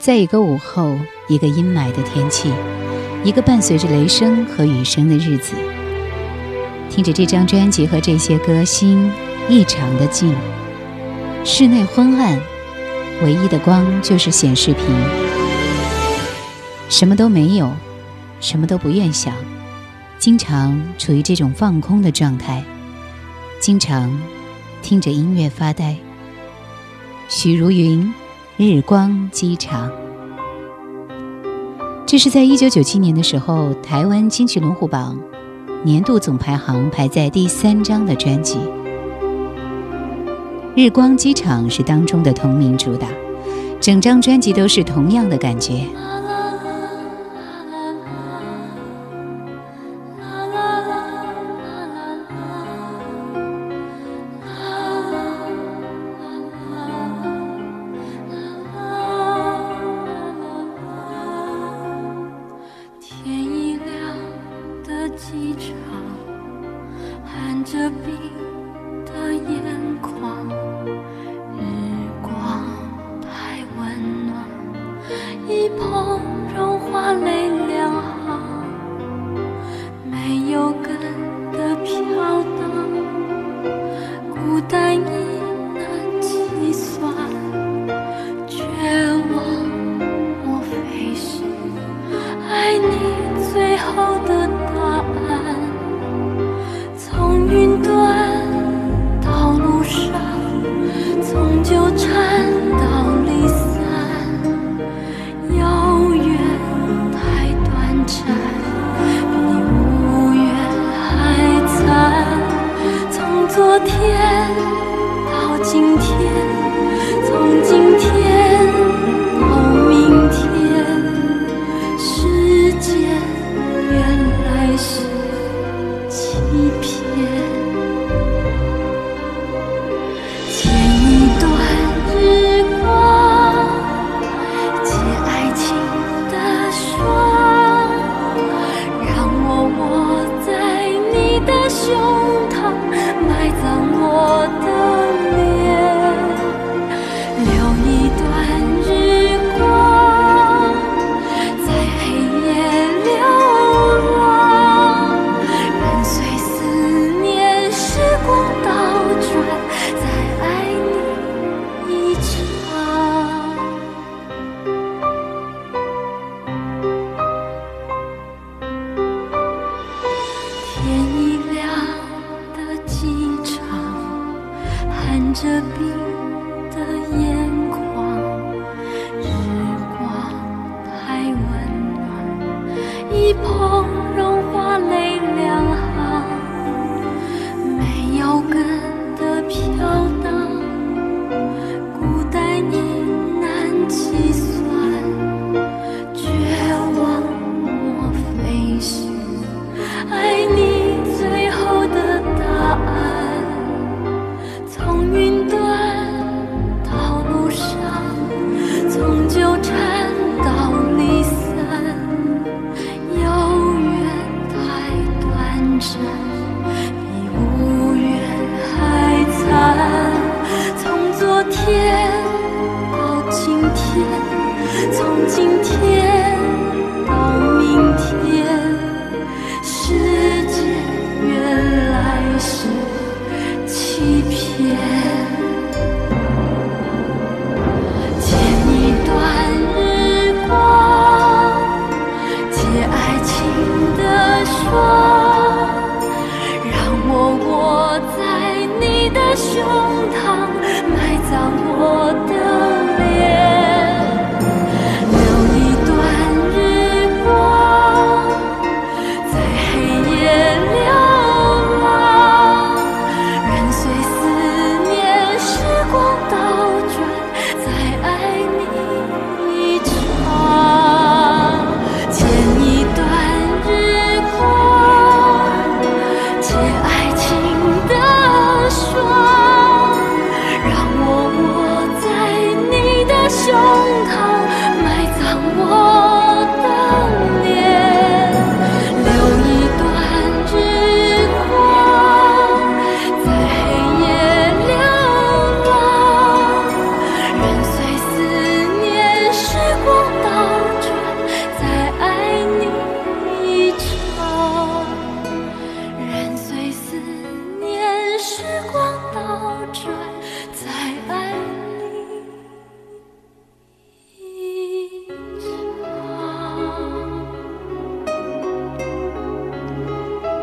在一个午后，一个阴霾的天气，一个伴随着雷声和雨声的日子，听着这张专辑和这些歌，心异常的静。室内昏暗，唯一的光就是显示屏，什么都没有，什么都不愿想，经常处于这种放空的状态，经常听着音乐发呆。许茹芸。日光机场，这是在一九九七年的时候，台湾金曲龙虎榜年度总排行排在第三张的专辑。日光机场是当中的同名主打，整张专辑都是同样的感觉。昨天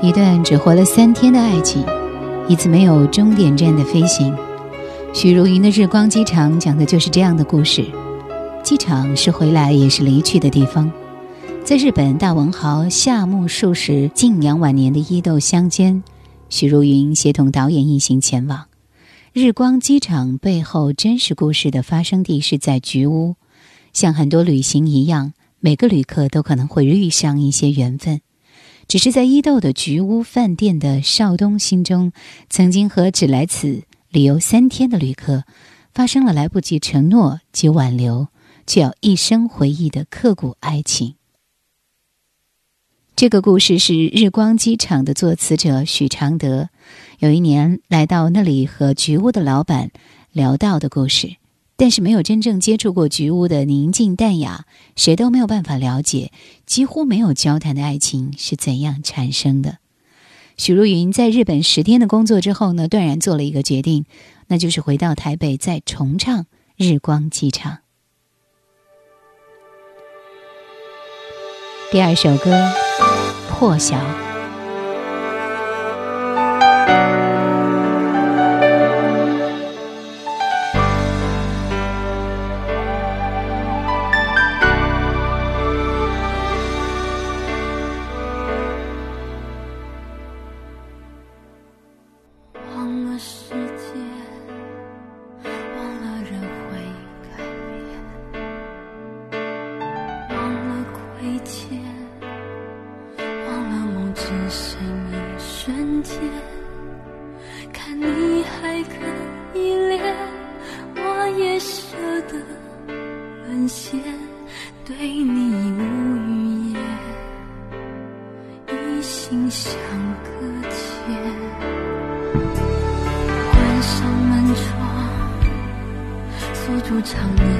一段只活了三天的爱情，一次没有终点站的飞行。许茹芸的《日光机场》讲的就是这样的故事。机场是回来也是离去的地方。在日本大文豪夏目漱石静养晚年的伊豆乡间，许茹芸协同导演一行前往。日光机场背后真实故事的发生地是在菊屋，像很多旅行一样，每个旅客都可能会遇上一些缘分。只是在伊豆的菊屋饭店的少东心中，曾经和只来此旅游三天的旅客，发生了来不及承诺及挽留，却要一生回忆的刻骨爱情。这个故事是日光机场的作词者许常德，有一年来到那里和菊屋的老板聊到的故事。但是没有真正接触过菊屋的宁静淡雅，谁都没有办法了解几乎没有交谈的爱情是怎样产生的。许茹芸在日本十天的工作之后呢，断然做了一个决定，那就是回到台北再重唱《日光机场》。第二首歌《破晓》。只剩一瞬间，看你还可以恋，我也舍得沦陷，对你无语言，一心想搁浅。关上门窗，锁住长夜。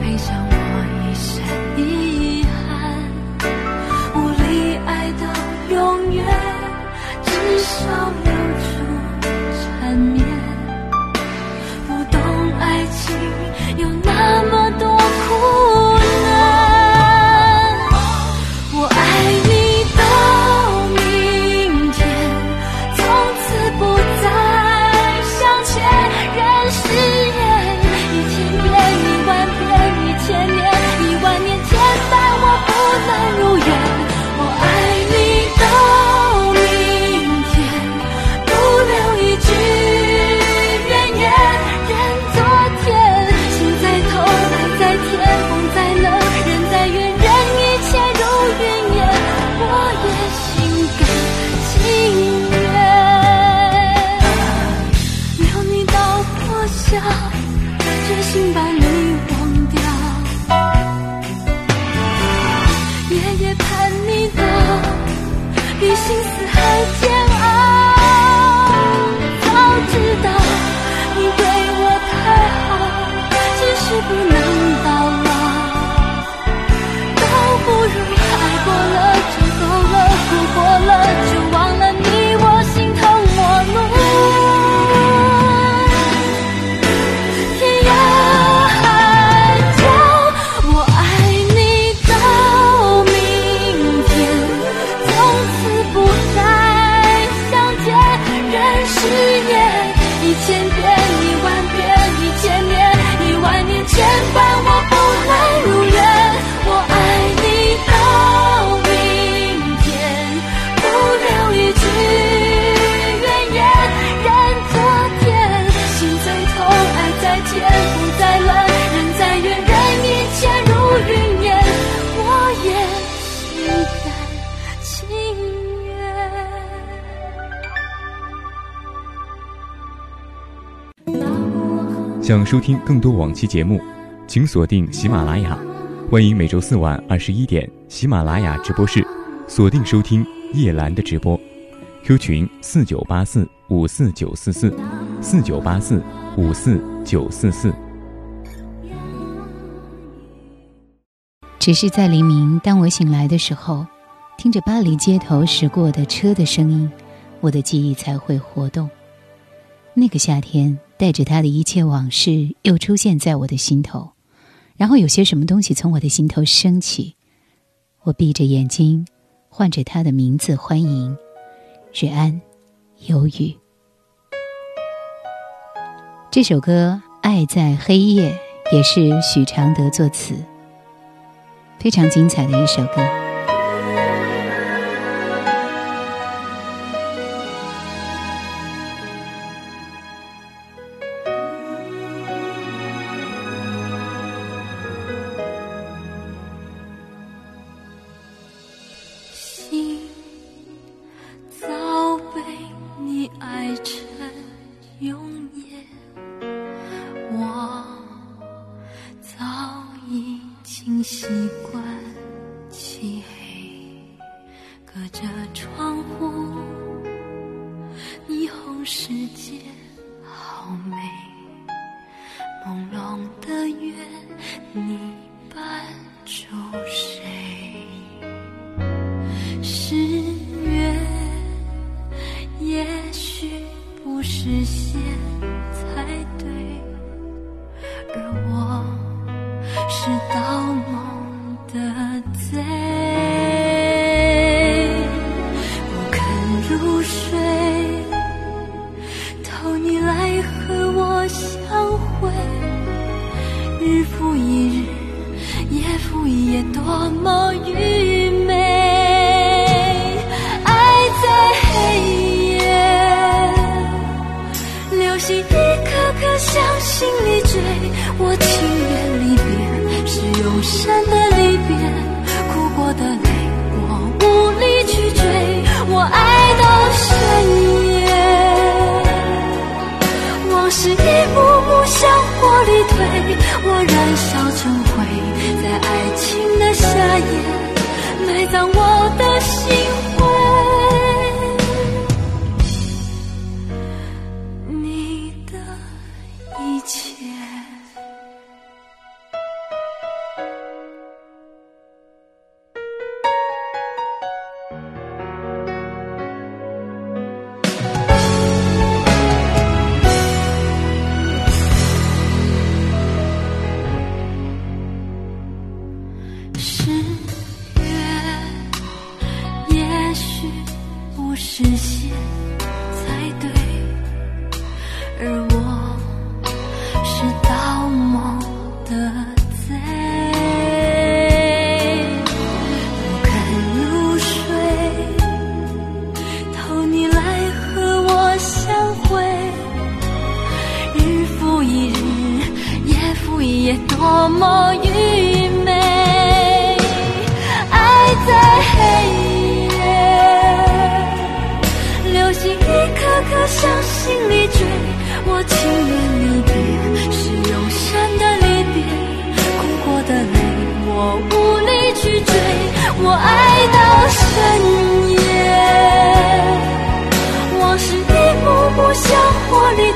配上想收听更多往期节目，请锁定喜马拉雅。欢迎每周四晚二十一点喜马拉雅直播室锁定收听叶兰的直播。Q 群四九八四五四九四四四九八四五四九四四。只是在黎明，当我醒来的时候，听着巴黎街头驶过的车的声音，我的记忆才会活动。那个夏天，带着他的一切往事，又出现在我的心头。然后有些什么东西从我的心头升起，我闭着眼睛，唤着他的名字，欢迎日安，忧郁。这首歌《爱在黑夜》也是许常德作词。非常精彩的一首歌。竟习惯漆黑心里。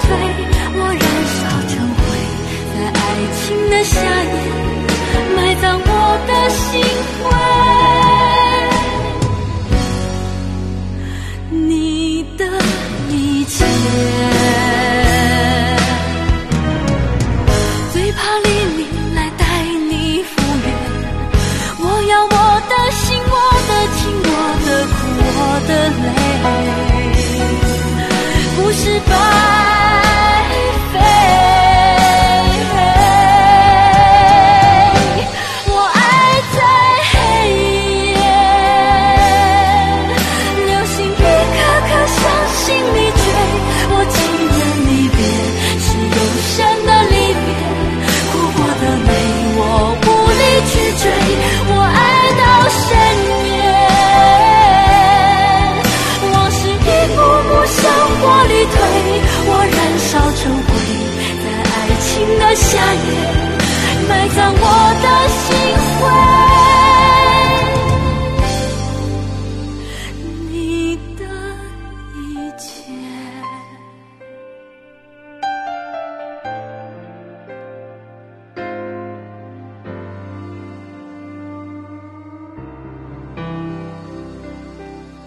退我燃烧成灰在爱情的夏夜埋葬我的心灰。你的一切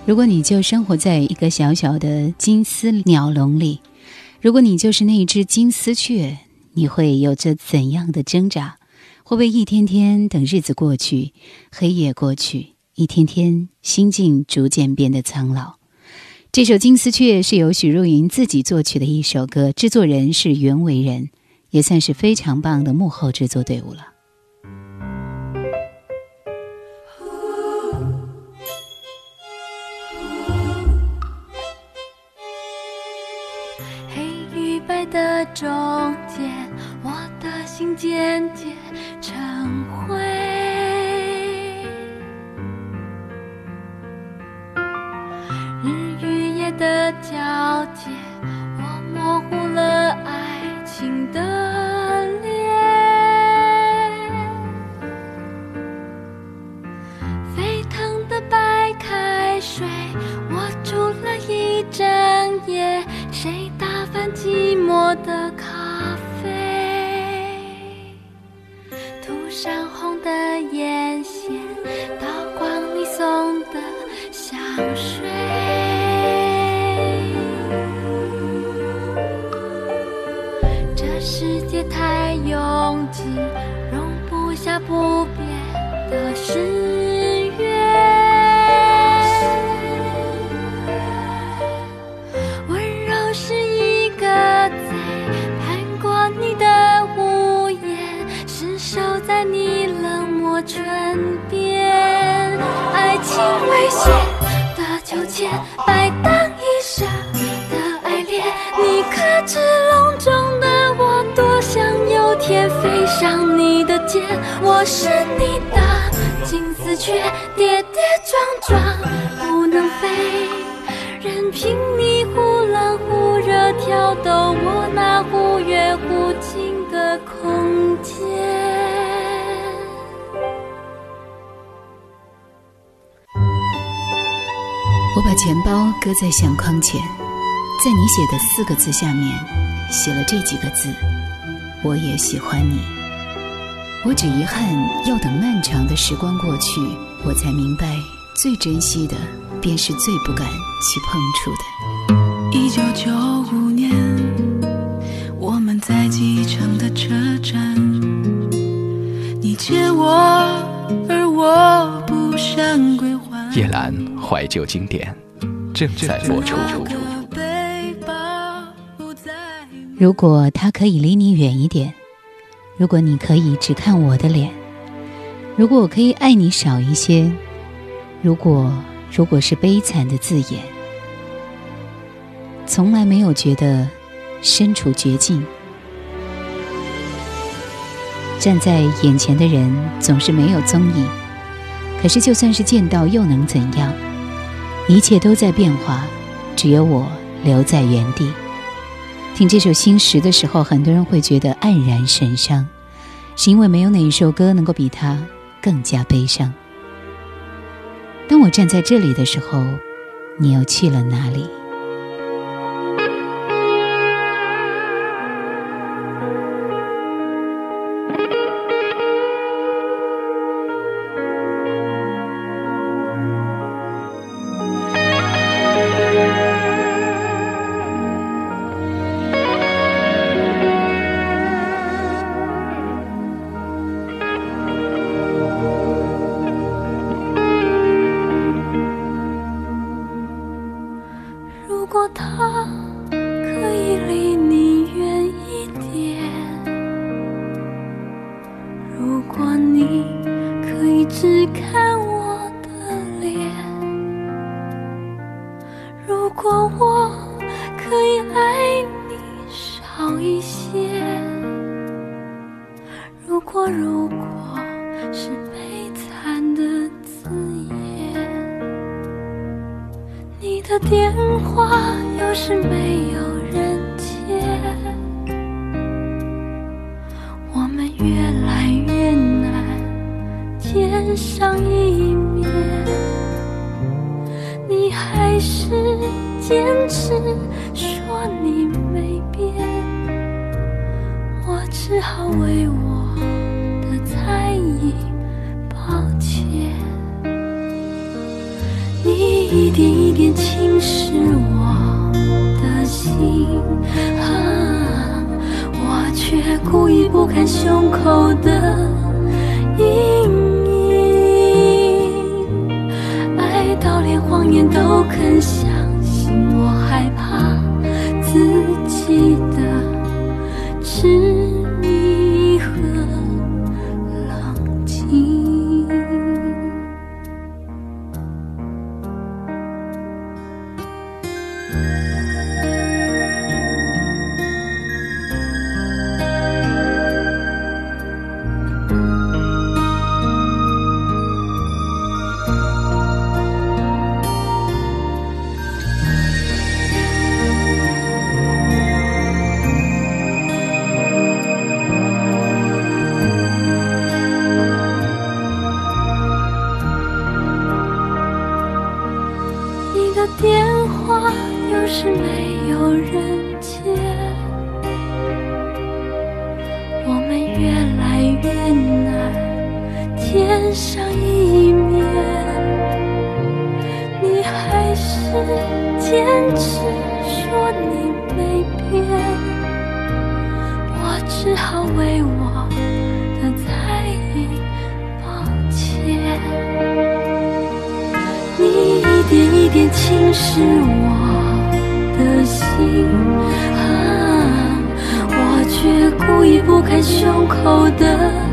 如果你就生活在一个小小的金丝鸟笼里，如果你就是那只金丝雀，你会有着怎样的挣扎？会不会一天天等日子过去，黑夜过去，一天天心境逐渐变得苍老？这首《金丝雀》是由许茹芸自己作曲的一首歌，制作人是袁惟仁，也算是非常棒的幕后制作队伍了。的中间，我的心渐渐成灰。日与夜的交界，我模糊了谁？寂寞的咖啡，涂上红的眼线，倒光你送的香水。我是你的金丝雀，跌跌撞撞不能飞，任凭你忽冷忽热挑逗我那忽远忽近的空间。我把钱包搁在相框前，在你写的四个字下面写了这几个字：我也喜欢你。我只遗憾要等漫长的时光过去，我才明白，最珍惜的便是最不敢去碰触的。一九九五年，我们在机场的车站，你借我，而我不想归还。叶兰怀旧经典正在播出。如果他可以离你远一点，如果你可以只看我的脸，如果我可以爱你少一些，如果如果是悲惨的字眼，从来没有觉得身处绝境，站在眼前的人总是没有踪影。可是，就算是见到，又能怎样？一切都在变化，只有我留在原地。听这首《心石》的时候，很多人会觉得黯然神伤，是因为没有哪一首歌能够比它更加悲伤。当我站在这里的时候，你又去了哪里？坚持说你没变，我只好为我的猜疑抱歉。你一点一点侵蚀我的心，啊，我却故意不看胸口的。阴影，爱到连谎言都肯信，是。啊我却故意不看胸口的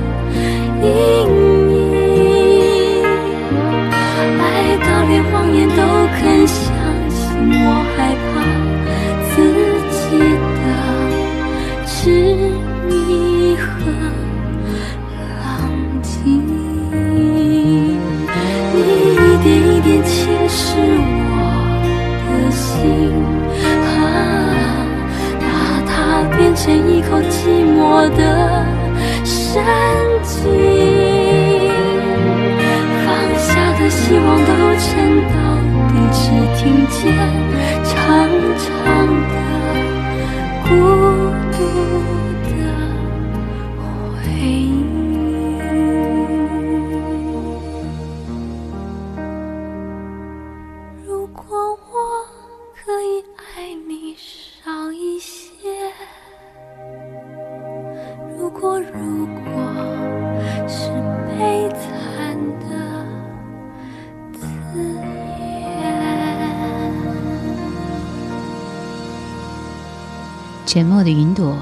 我的神经放下的希望都沉到底只听见长长的孤独。沉默的云朵，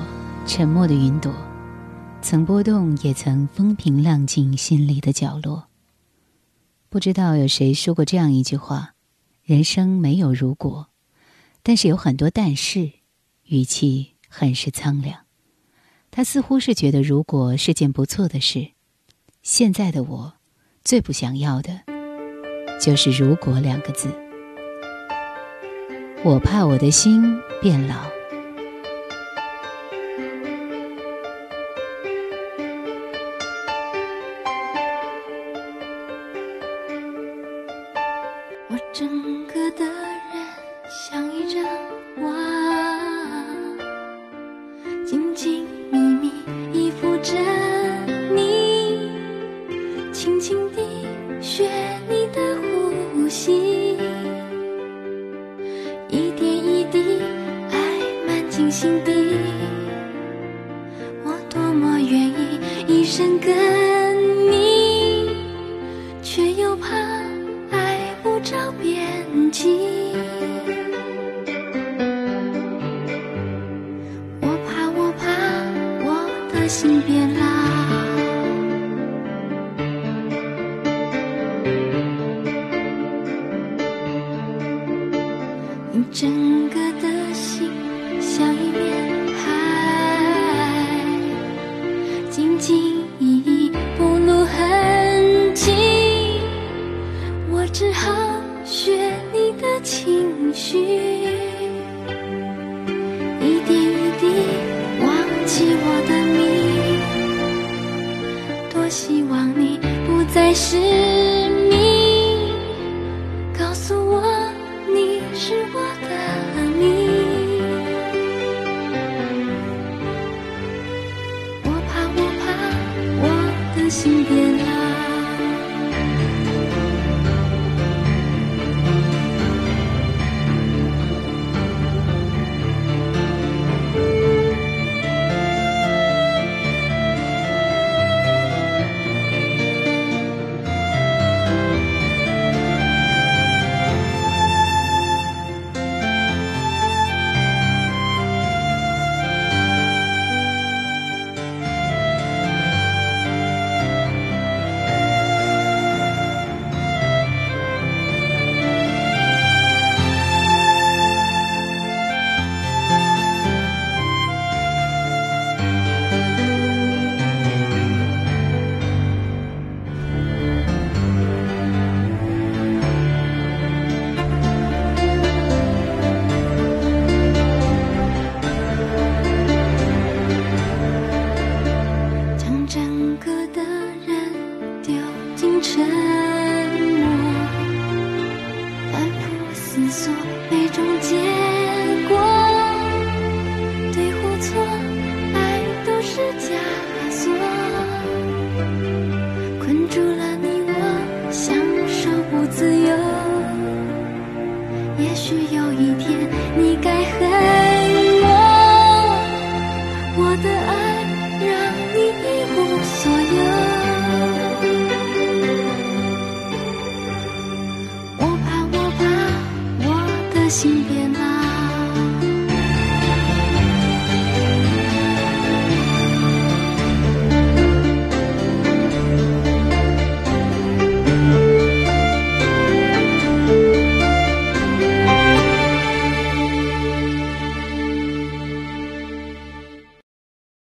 沉默的云朵，曾波动，也曾风平浪静，心里的角落。不知道有谁说过这样一句话：人生没有如果，但是有很多但是，语气很是苍凉。他似乎是觉得如果是件不错的事。现在的我，最不想要的，就是“如果”两个字。我怕我的心变老。整个 sourire.